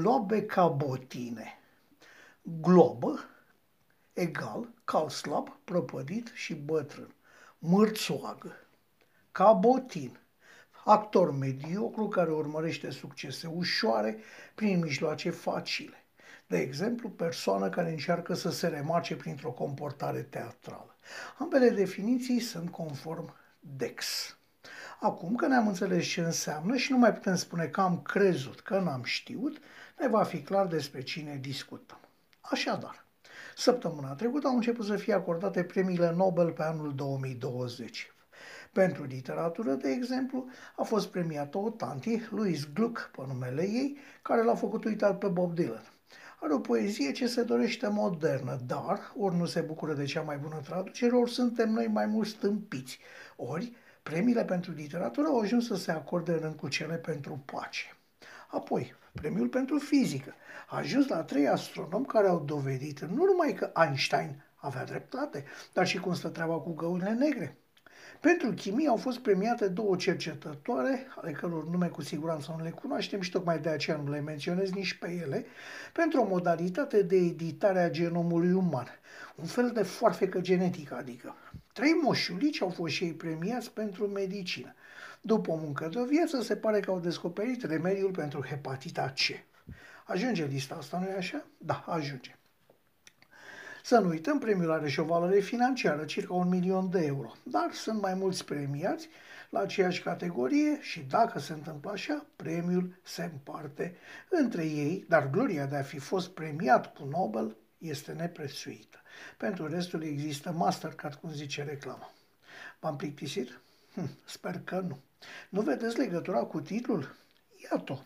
globe ca botine. Globă egal, cal slab, prăpădit și bătrân. Mârțoagă. Cabotin. Actor mediocru care urmărește succese ușoare prin mijloace facile. De exemplu, persoană care încearcă să se remarce printr-o comportare teatrală. Ambele definiții sunt conform Dex. Acum că ne-am înțeles ce înseamnă și nu mai putem spune că am crezut, că n-am știut, ne va fi clar despre cine discutăm. Așadar, săptămâna trecută au început să fie acordate premiile Nobel pe anul 2020. Pentru literatură, de exemplu, a fost premiată o tanti, Louise Gluck, pe numele ei, care l-a făcut uitat pe Bob Dylan. Are o poezie ce se dorește modernă, dar ori nu se bucură de cea mai bună traducere, ori suntem noi mai mult stâmpiți, ori Premiile pentru literatură au ajuns să se acorde în rând cu cele pentru pace. Apoi, premiul pentru fizică a ajuns la trei astronomi care au dovedit nu numai că Einstein avea dreptate, dar și cum stă treaba cu găurile negre. Pentru chimie au fost premiate două cercetătoare, ale căror nume cu siguranță nu le cunoaștem și tocmai de aceea nu le menționez nici pe ele, pentru o modalitate de editare a genomului uman. Un fel de foarfecă genetică, adică. Trei moșulici au fost și ei premiați pentru medicină. După o muncă de o viață, se pare că au descoperit remediul pentru hepatita C. Ajunge lista asta, nu-i așa? Da, ajunge. Să nu uităm, premiul are și o valoare financiară, circa un milion de euro, dar sunt mai mulți premiați la aceeași categorie și dacă se întâmplă așa, premiul se împarte între ei, dar gloria de a fi fost premiat cu Nobel este neprețuită. Pentru restul există Mastercard, cum zice reclama. V-am plictisit? Hm, sper că nu. Nu vedeți legătura cu titlul? Iată.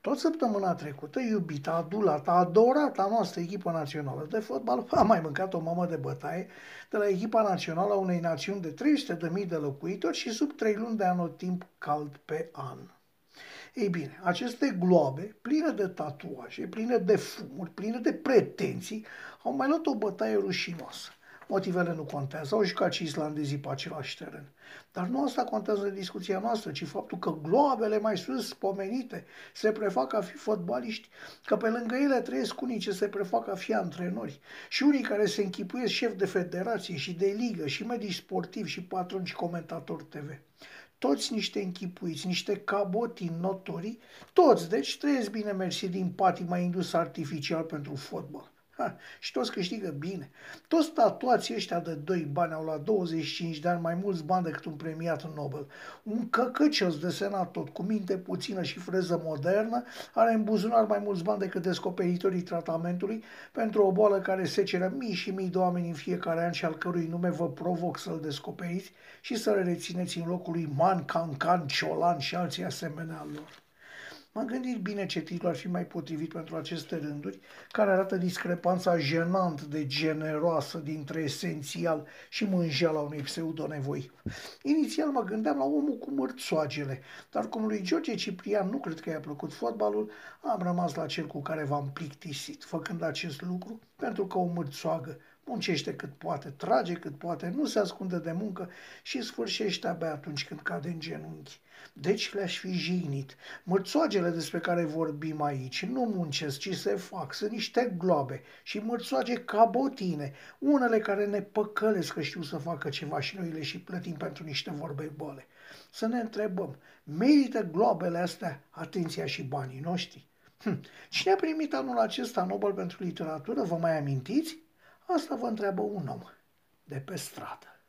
Tot săptămâna trecută, iubita, adulata, adorata noastră echipă națională de fotbal a mai mâncat o mamă de bătaie de la echipa națională a unei națiuni de 300.000 de locuitori și sub 3 luni de anotimp cald pe an. Ei bine, aceste globe, pline de tatuaje, pline de fumuri, pline de pretenții, au mai luat o bătaie rușinoasă. Motivele nu contează, au jucat și islandezii pe același teren. Dar nu asta contează în discuția noastră, ci faptul că globele mai sus pomenite se prefac a fi fotbaliști, că pe lângă ele trăiesc unii ce se prefac a fi antrenori și unii care se închipuiesc șef de federație și de ligă și medici sportivi și patroni și comentatori TV toți niște închipuiți, niște caboti notorii, toți, deci trăiesc bine mersi din patima indus artificial pentru fotbal. Ha, și toți câștigă bine. Toți tatuații ăștia de doi bani au la 25 de ani mai mulți bani decât un premiat Nobel. Un căcăcios de senat tot, cu minte puțină și freză modernă, are în buzunar mai mulți bani decât descoperitorii tratamentului pentru o boală care se ceră mii și mii de oameni în fiecare an și al cărui nume vă provoc să-l descoperiți și să le rețineți în locul lui Man, Can, Can, Ciolan și alții asemenea lor. M-am gândit bine ce titlu ar fi mai potrivit pentru aceste rânduri, care arată discrepanța jenant de generoasă dintre esențial și mânjeala unei pseudonevoi. Inițial mă gândeam la omul cu mărțoagele, dar cum lui George Ciprian nu cred că i-a plăcut fotbalul, am rămas la cel cu care v-am plictisit, făcând acest lucru pentru că o mărțoagă muncește cât poate, trage cât poate, nu se ascunde de muncă și sfârșește abia atunci când cade în genunchi. Deci le-aș fi jignit. Mărțoagele despre care vorbim aici nu muncesc, ci se fac. Sunt niște globe și mărțoage ca botine, unele care ne păcălesc că știu să facă ceva și noi le și plătim pentru niște vorbe bole. Să ne întrebăm, merită globele astea atenția și banii noștri? Hm. Cine a primit anul acesta Nobel pentru literatură, vă mai amintiți? Asta vă întreabă un om de pe stradă.